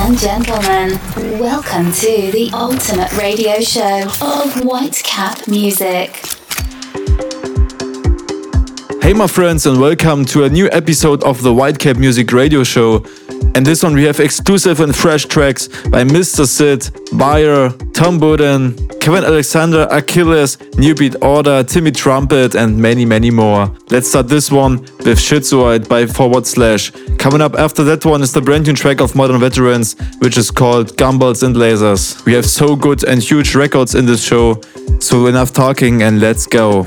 and gentlemen, welcome to the ultimate radio show of Whitecap Music. Hey, my friends, and welcome to a new episode of the Whitecap Music Radio Show. And this one we have exclusive and fresh tracks by Mr. Sid, Bayer, Tom Budden, Kevin Alexander, Achilles, New Beat Order, Timmy Trumpet, and many, many more. Let's start this one with Schizoid by Forward Slash. Coming up after that one is the brand new track of Modern Veterans, which is called Gumballs and Lasers. We have so good and huge records in this show, so enough talking and let's go.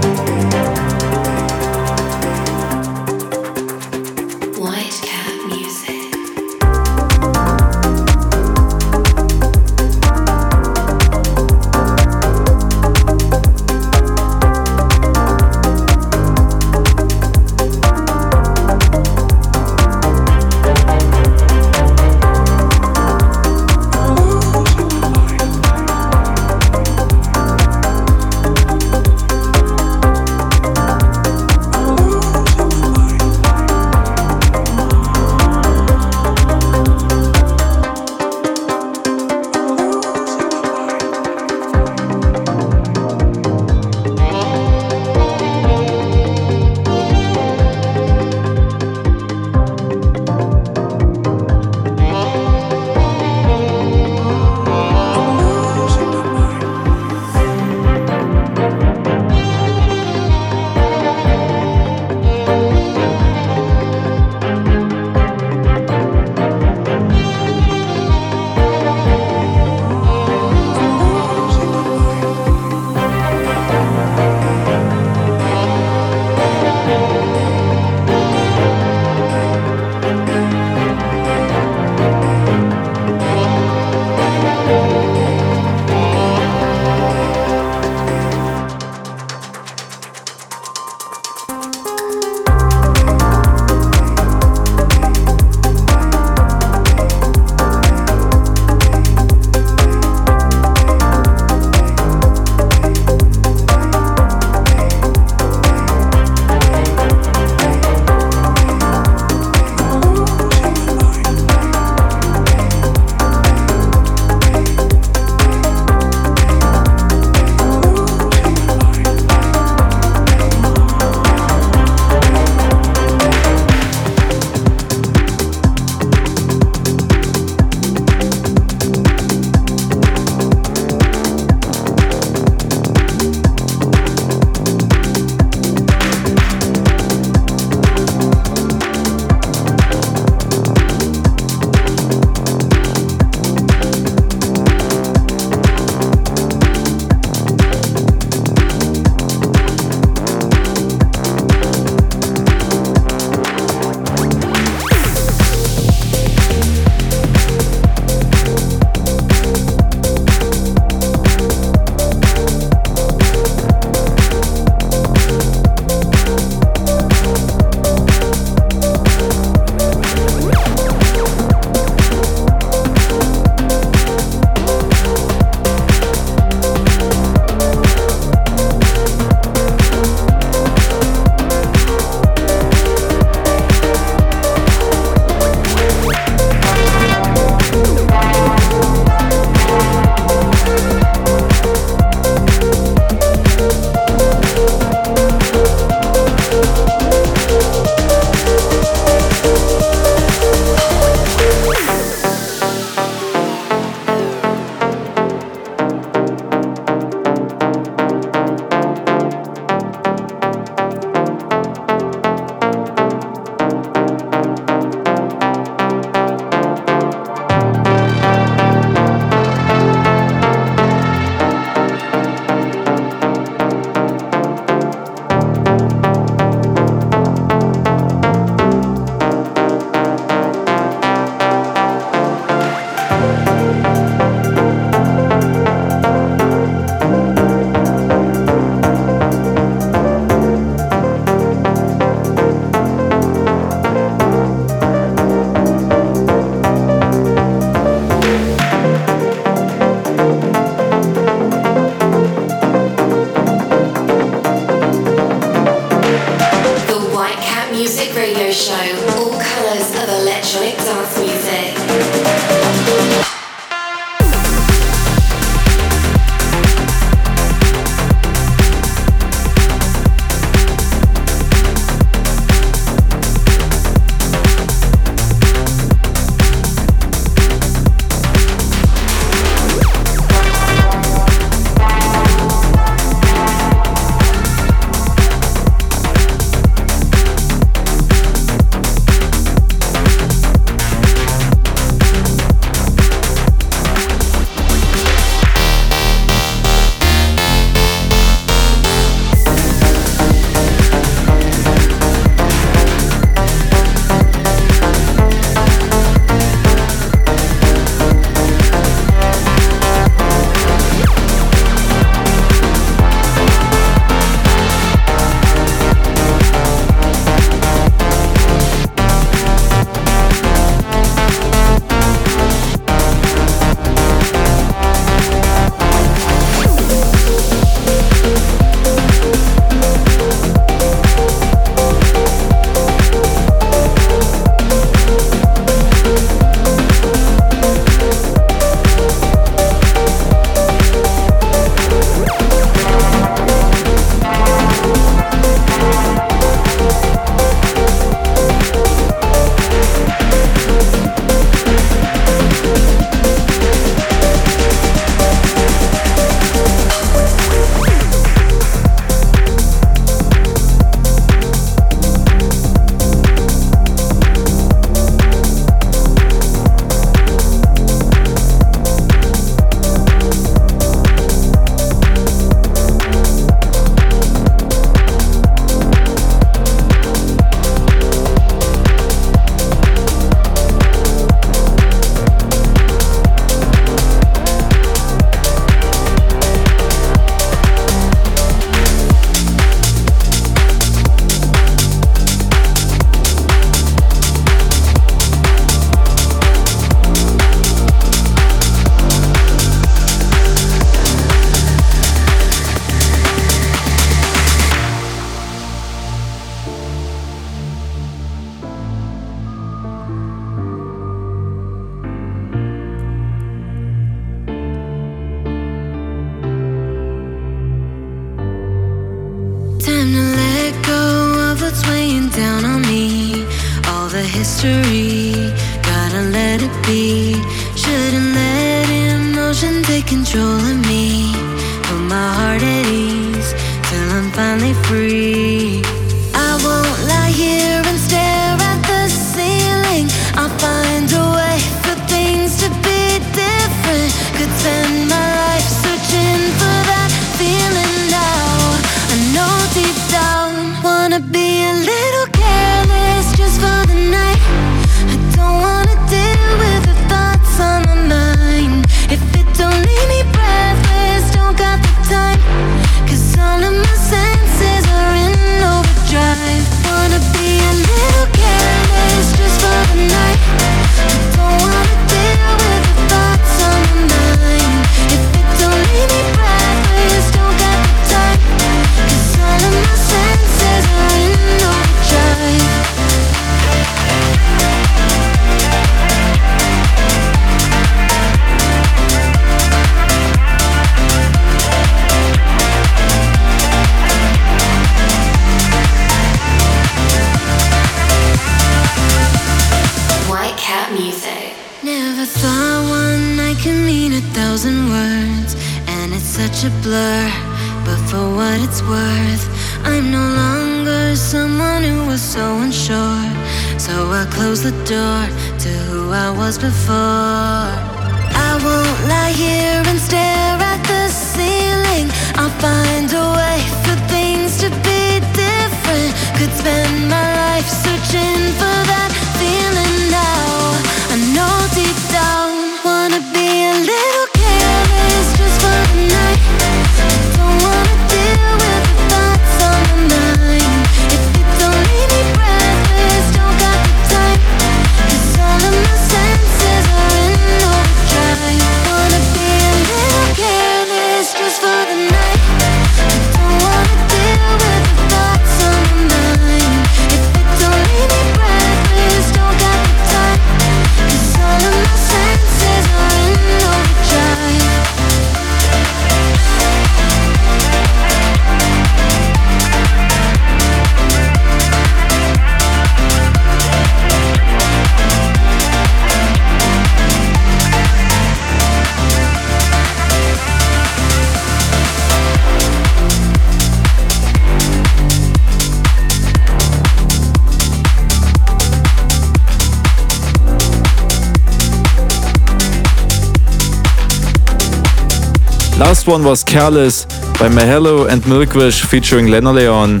Last one was Careless by Mahalo and Milkwish featuring Lena Leon.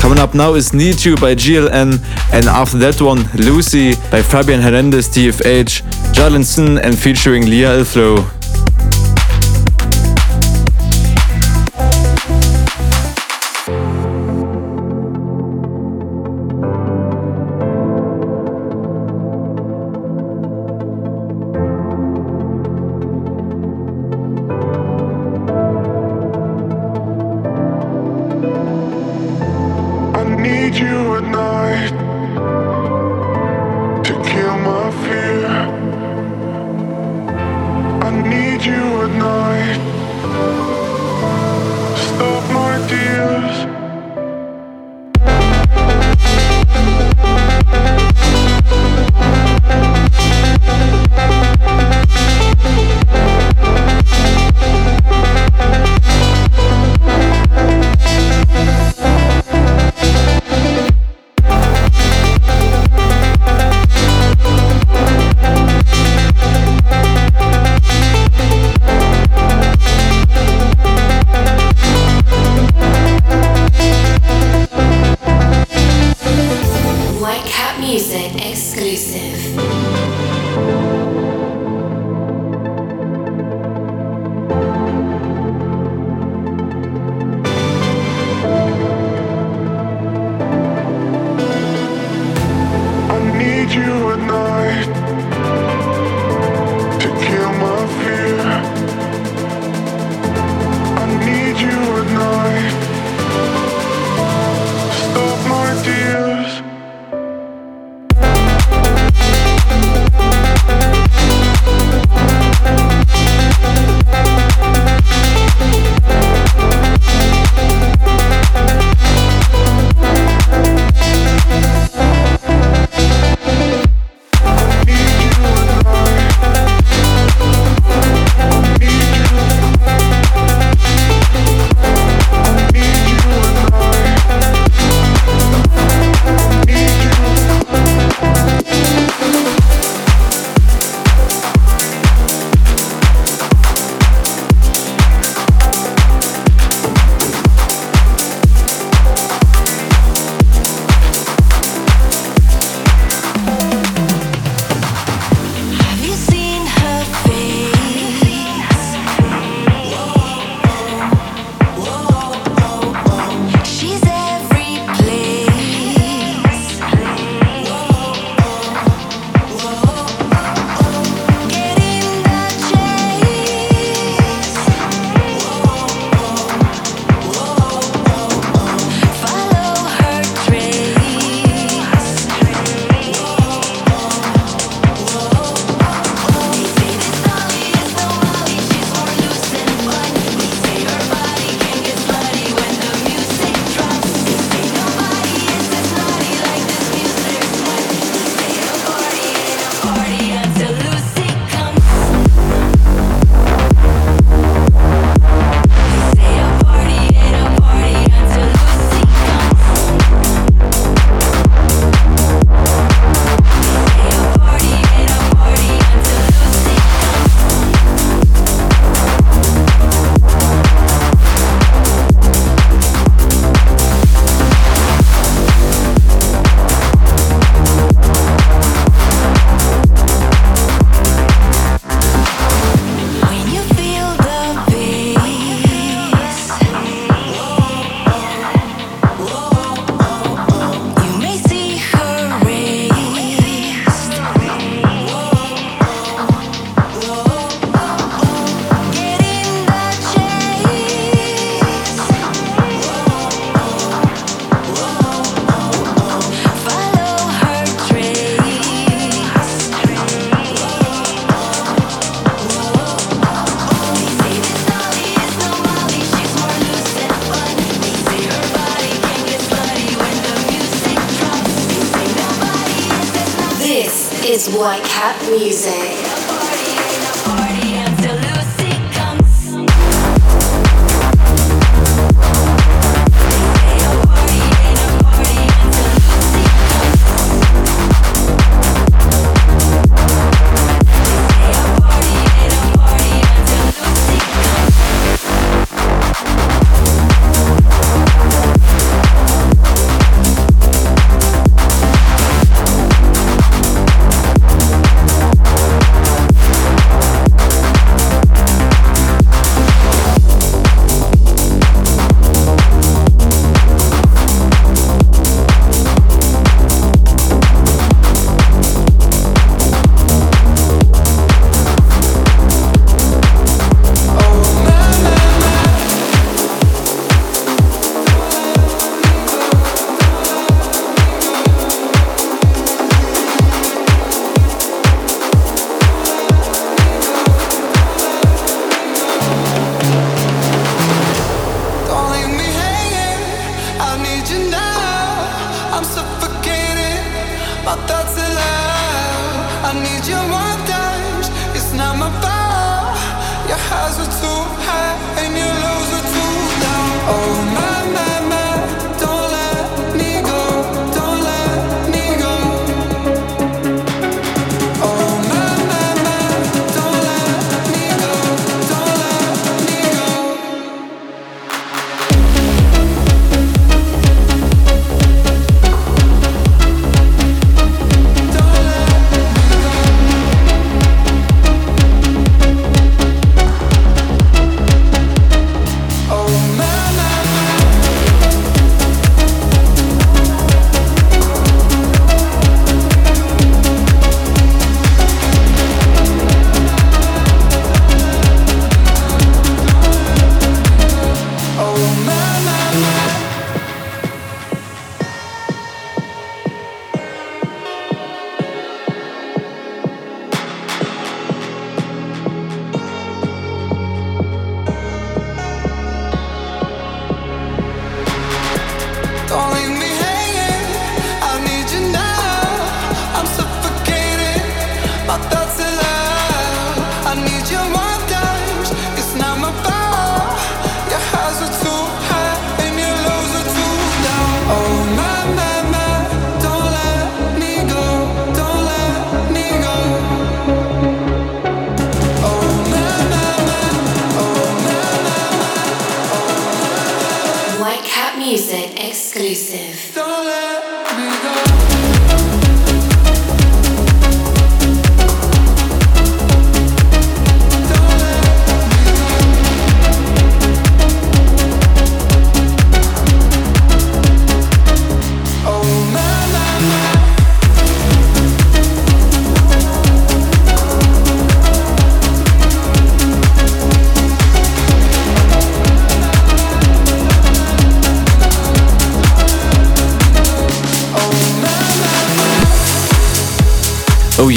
Coming up now is Need You by GLN, and after that one, Lucy by Fabian Hernandez, DFH, Jarlinson, and featuring Leah Elflow.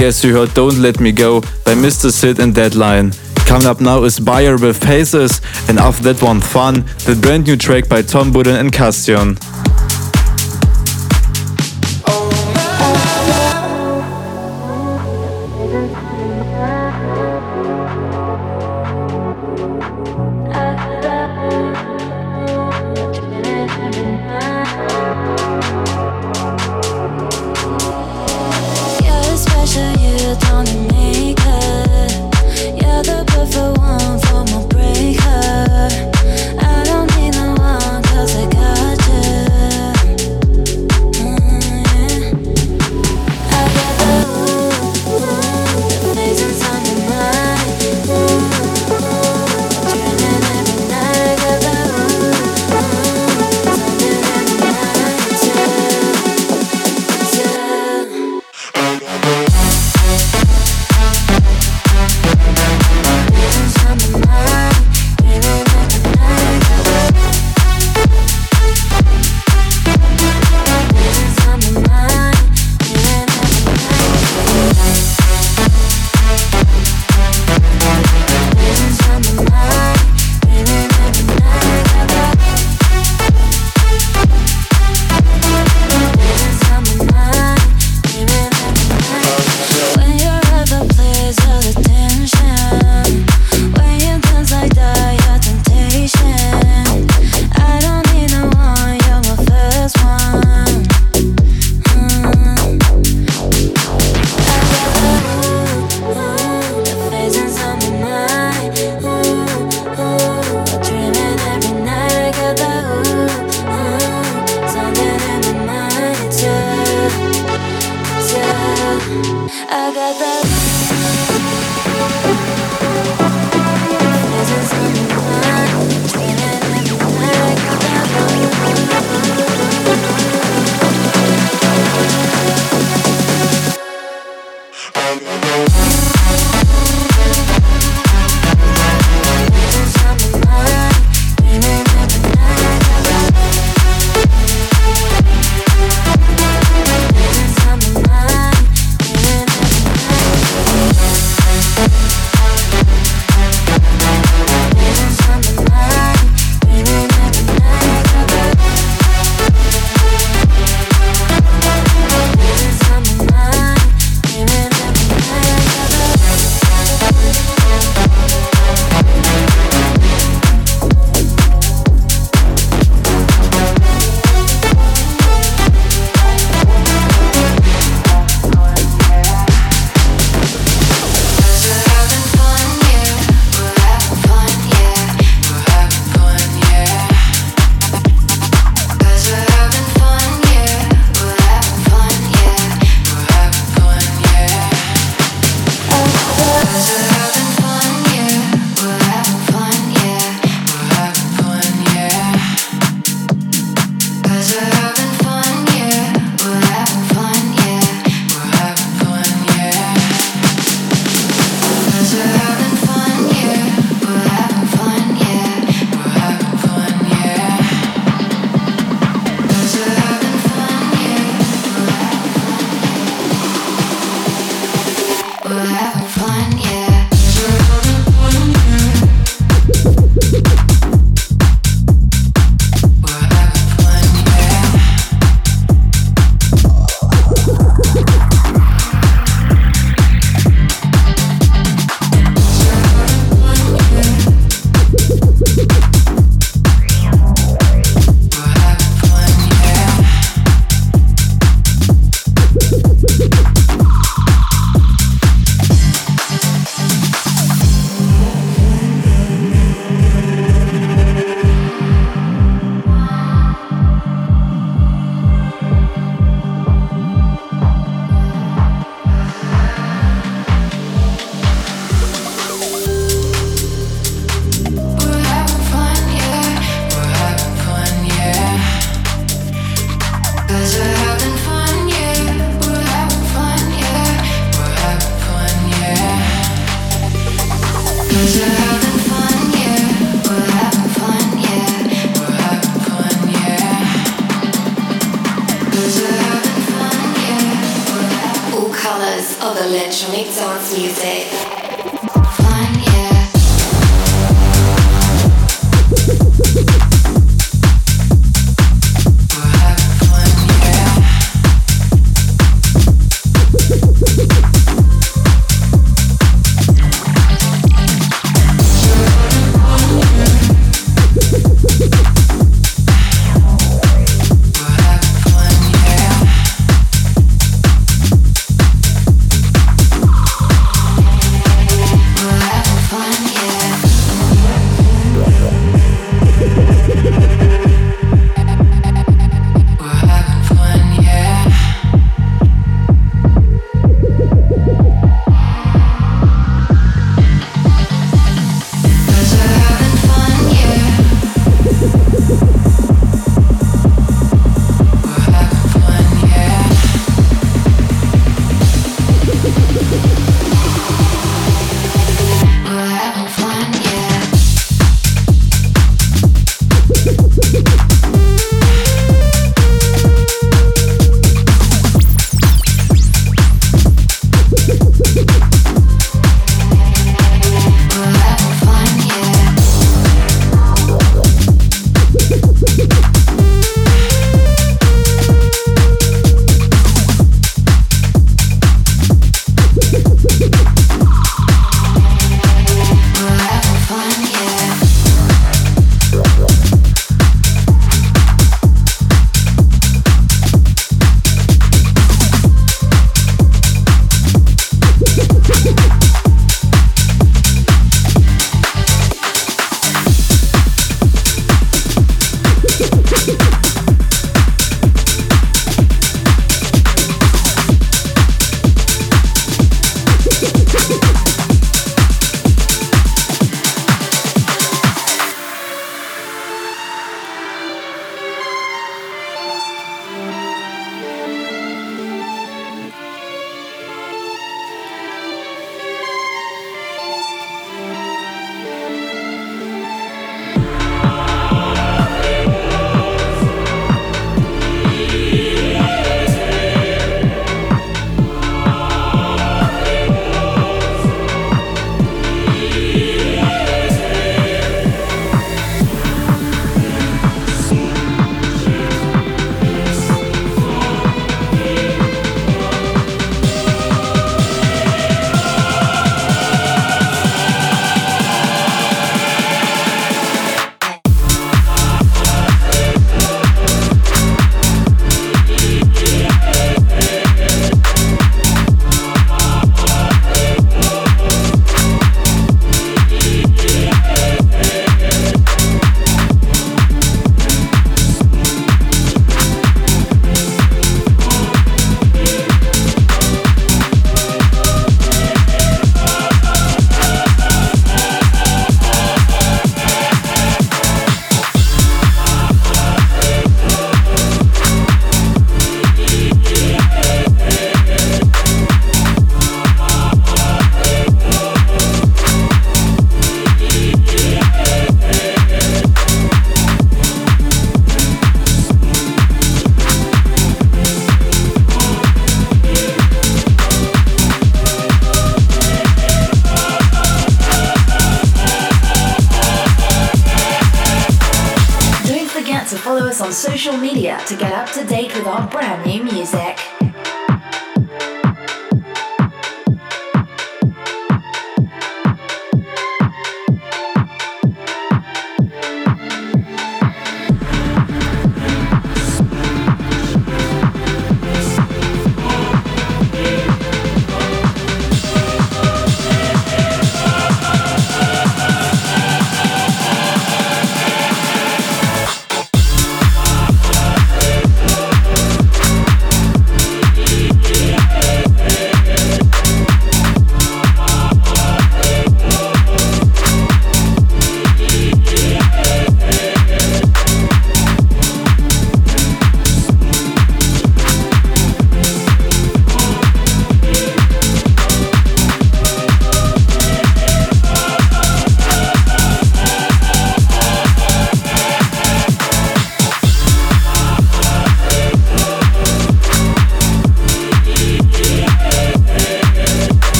Yes, you heard Don't Let Me Go by Mr. Sid and Deadline. Coming up now is Bayer with Faces, and after that one Fun, the brand new track by Tom Budden and Castion.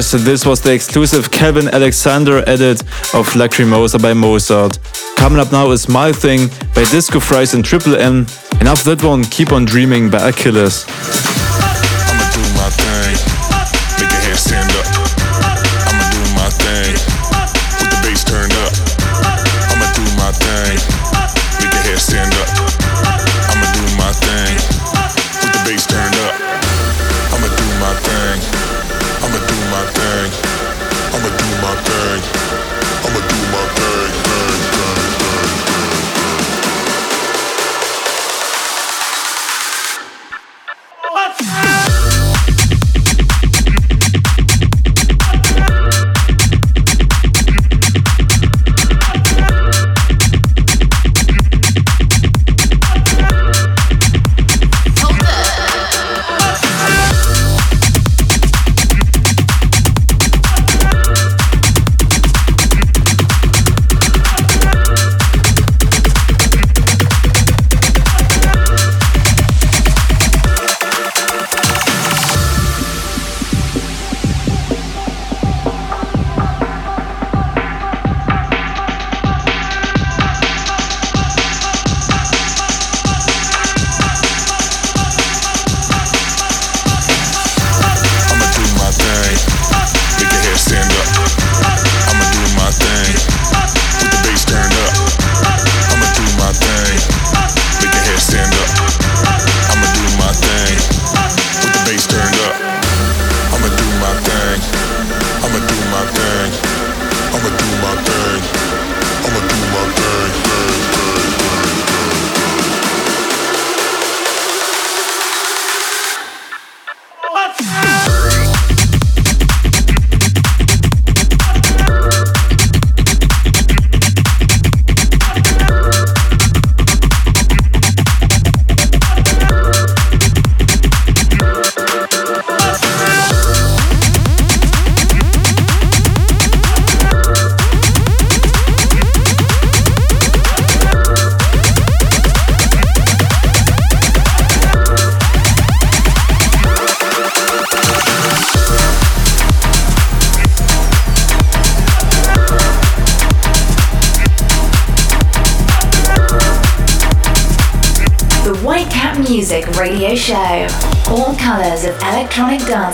Yes, this was the exclusive Kevin Alexander edit of Lacrimosa by Mozart. Coming up now is My Thing by Disco Fries and Triple M, and after that one, Keep on Dreaming by Achilles.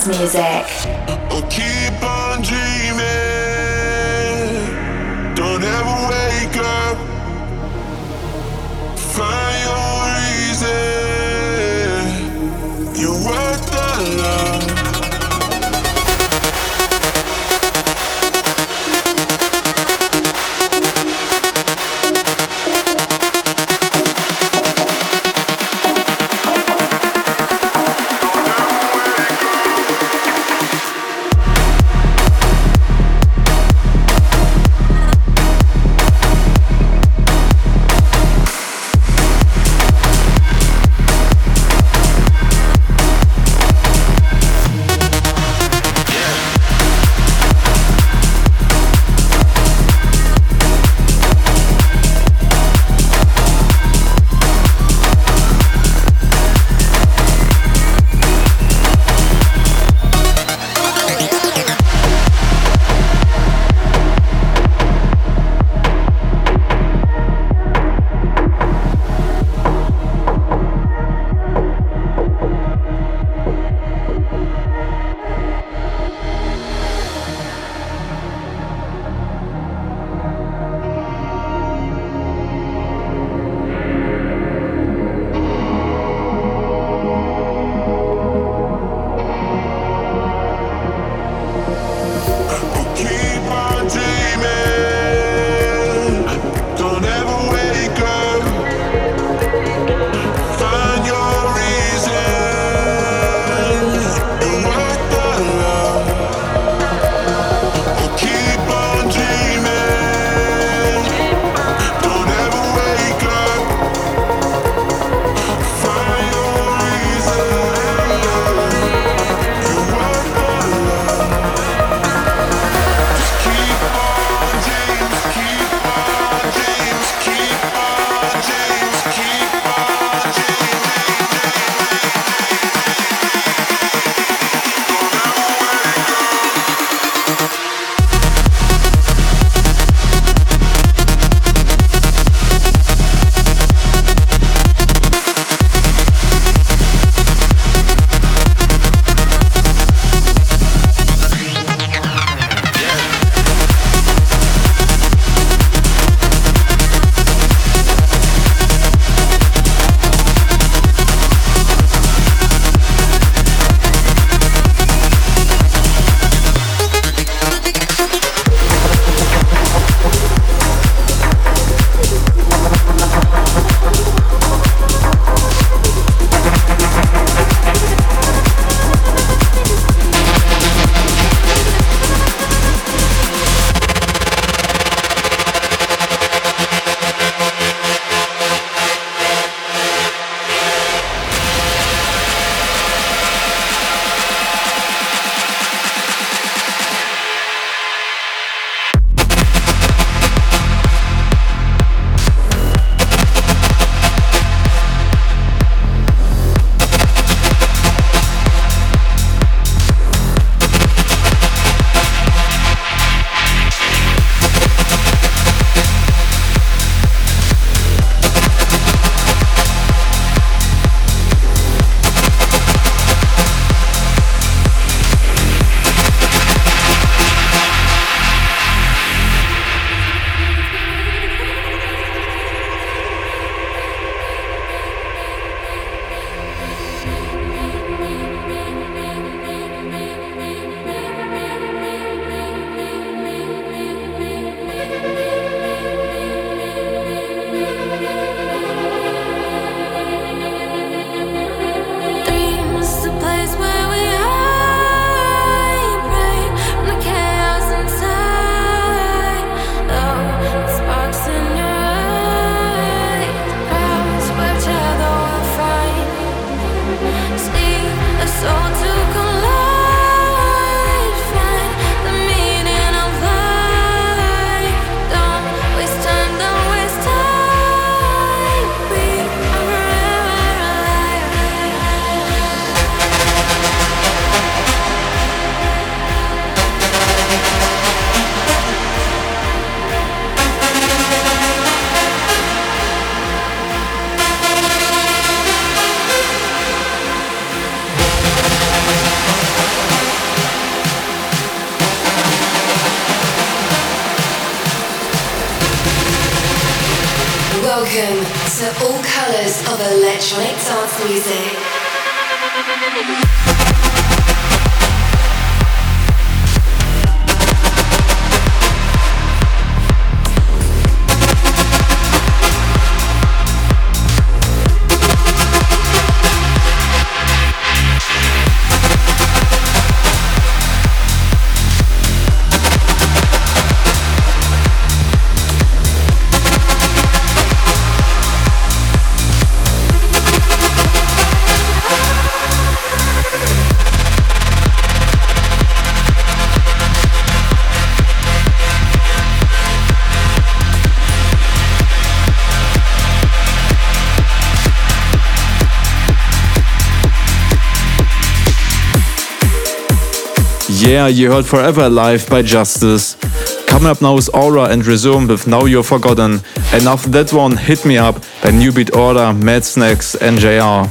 Music. Yeah, you heard Forever Alive by Justice. Coming up now is Aura and Resume with Now You're Forgotten. And after that one, Hit Me Up by New Beat Order, Mad Snacks, and JR.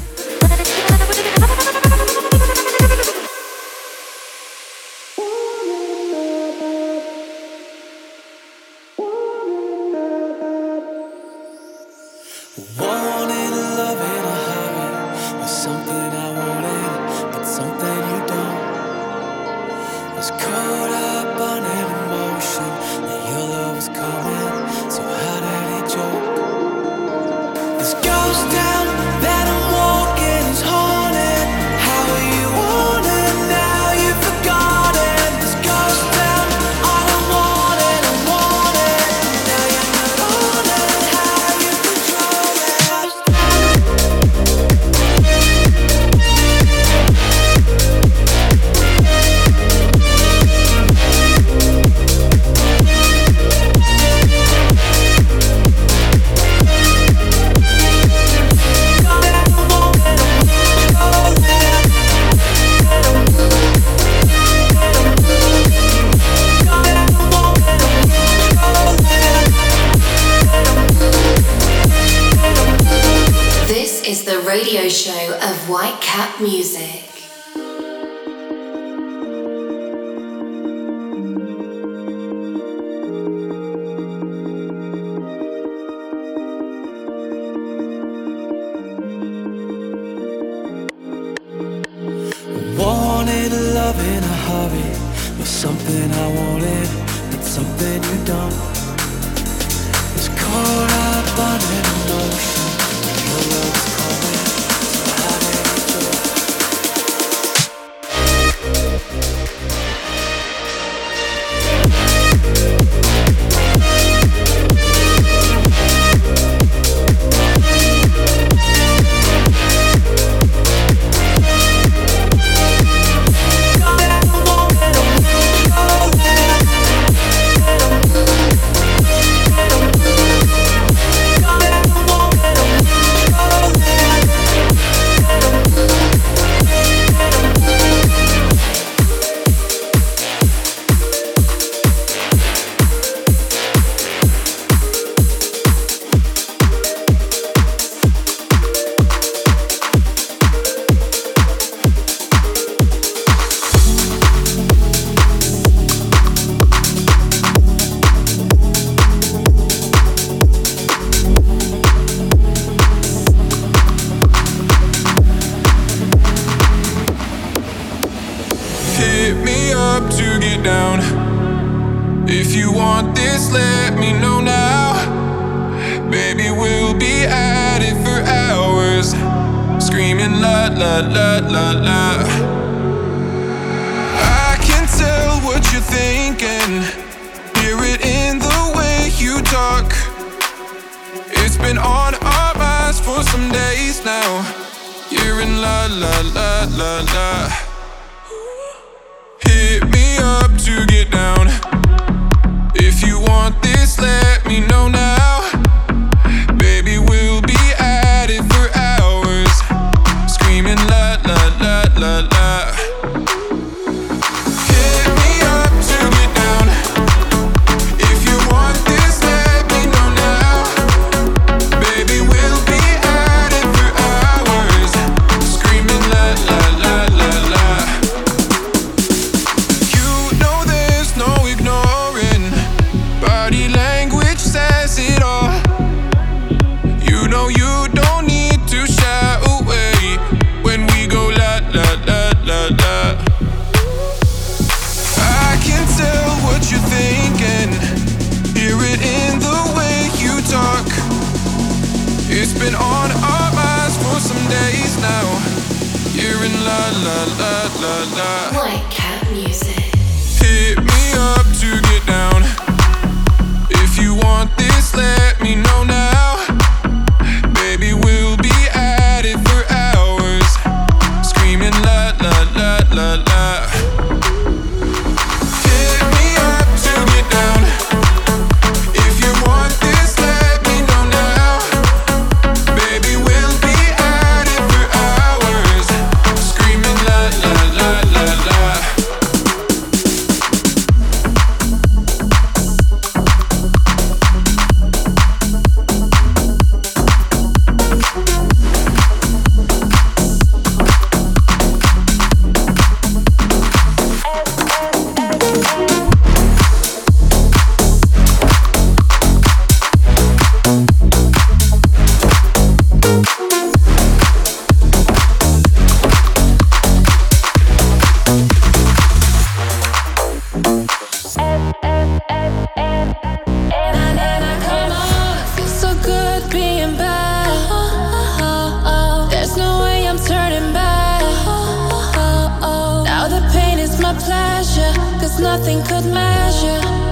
cause nothing could measure.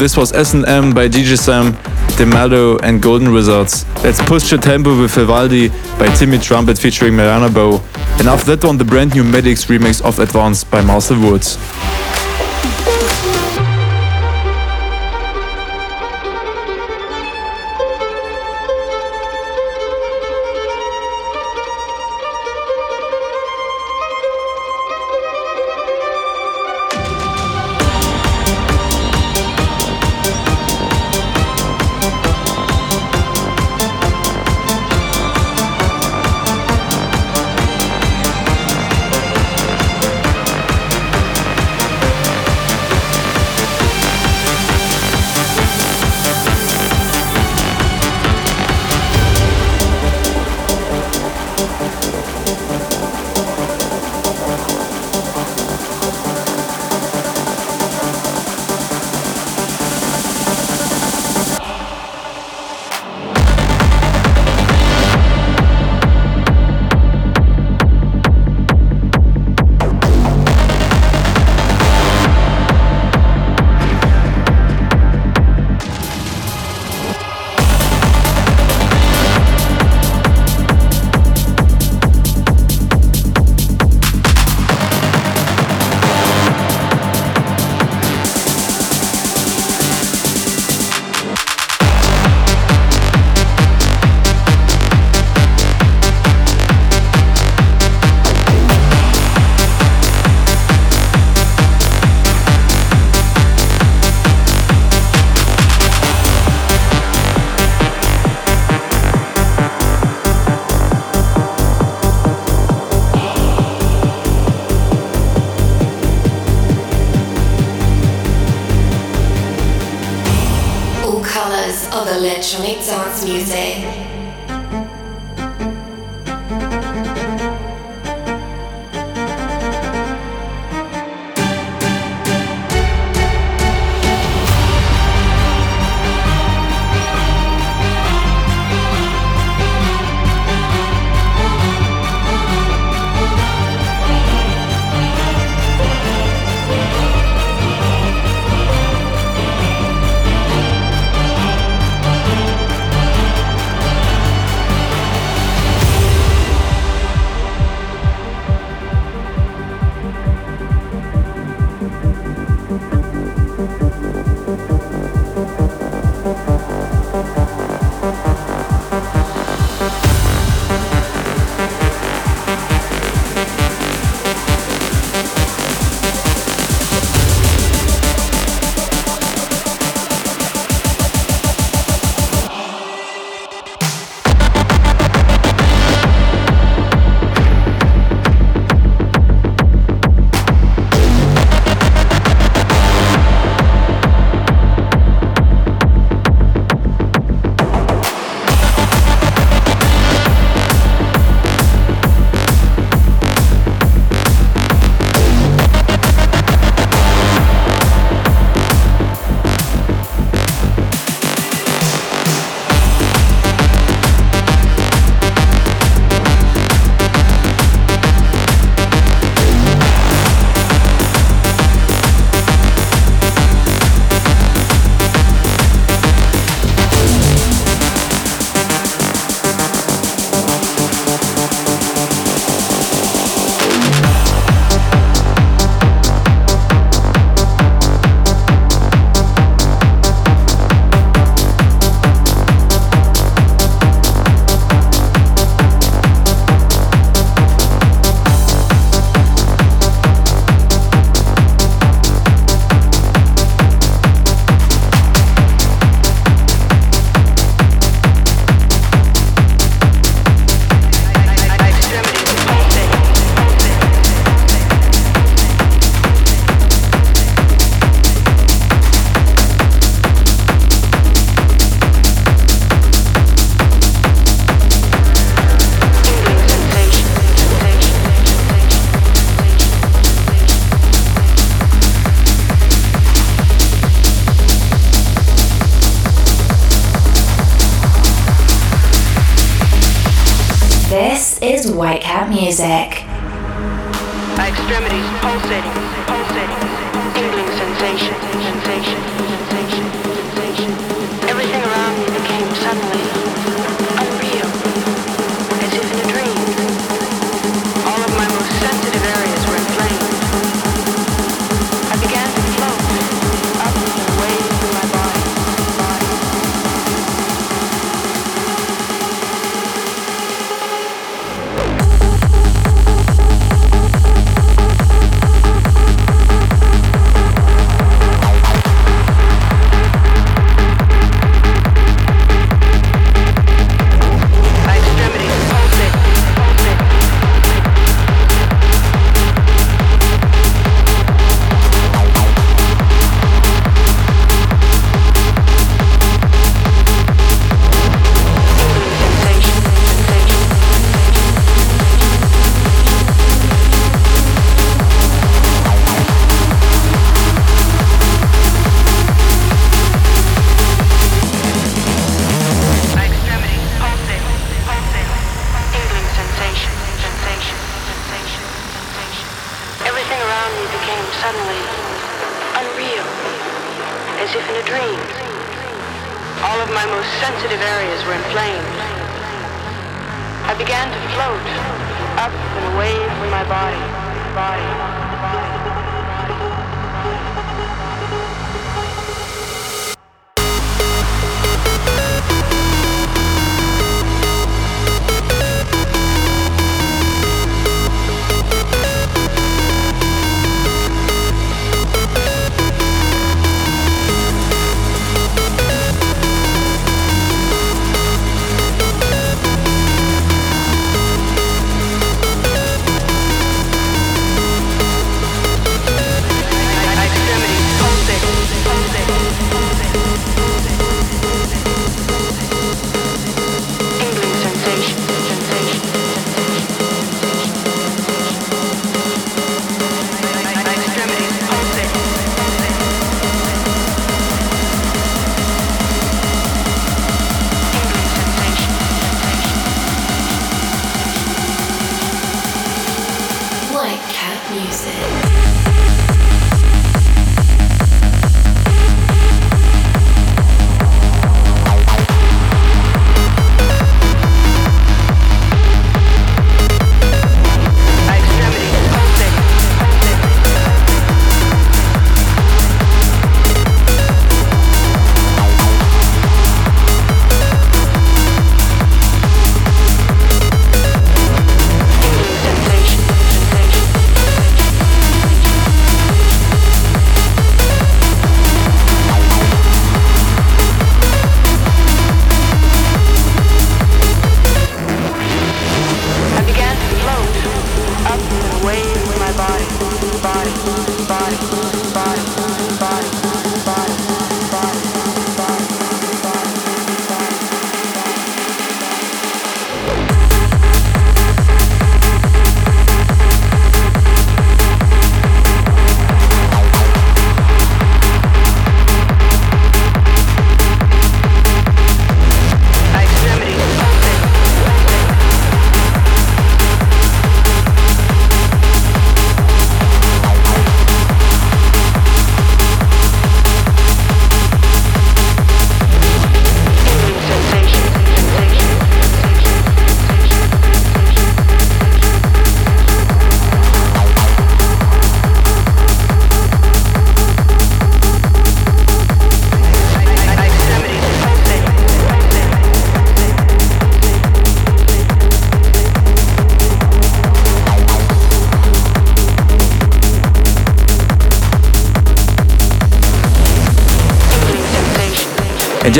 This was SNM by DJ Sam, Demalo, and Golden Wizards. Let's push the tempo with Vivaldi by Timmy Trumpet featuring Mariana BO. And after that one, the brand new Maddix remix of Advanced by Marcel Woods. Music. Extremities pulsating, pulsating, tingling sensation, sensation, sensation, sensation.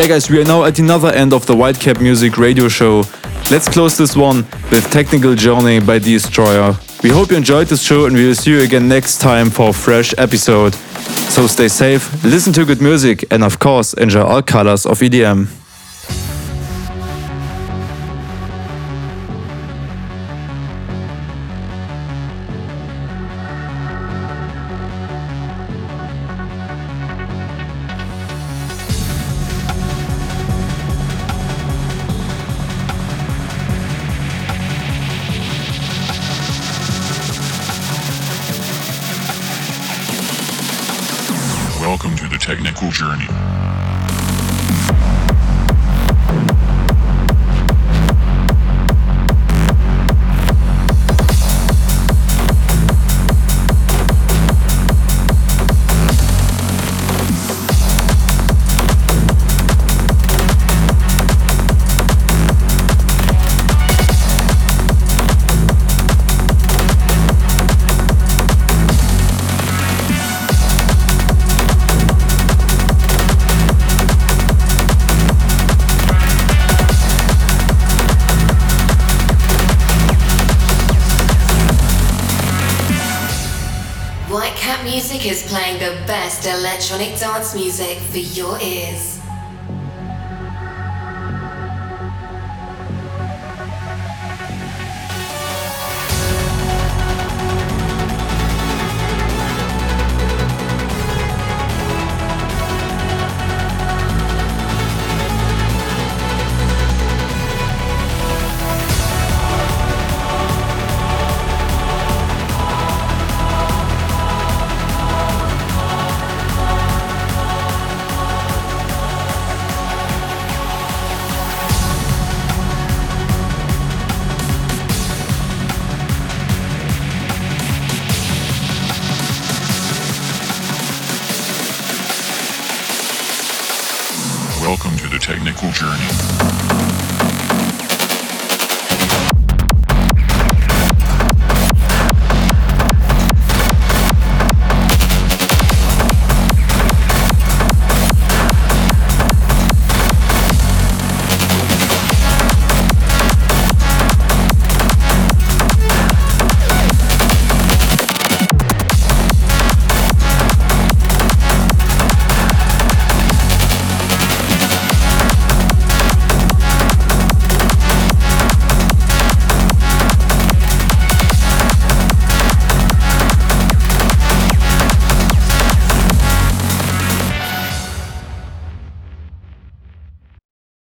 Yeah, guys, we are now at another end of the Whitecap Music Radio Show. Let's close this one with Technical Journey by Destroyer. We hope you enjoyed this show and we will see you again next time for a fresh episode. So stay safe, listen to good music, and of course, enjoy all colors of EDM. Music is playing the best electronic dance music for your ears.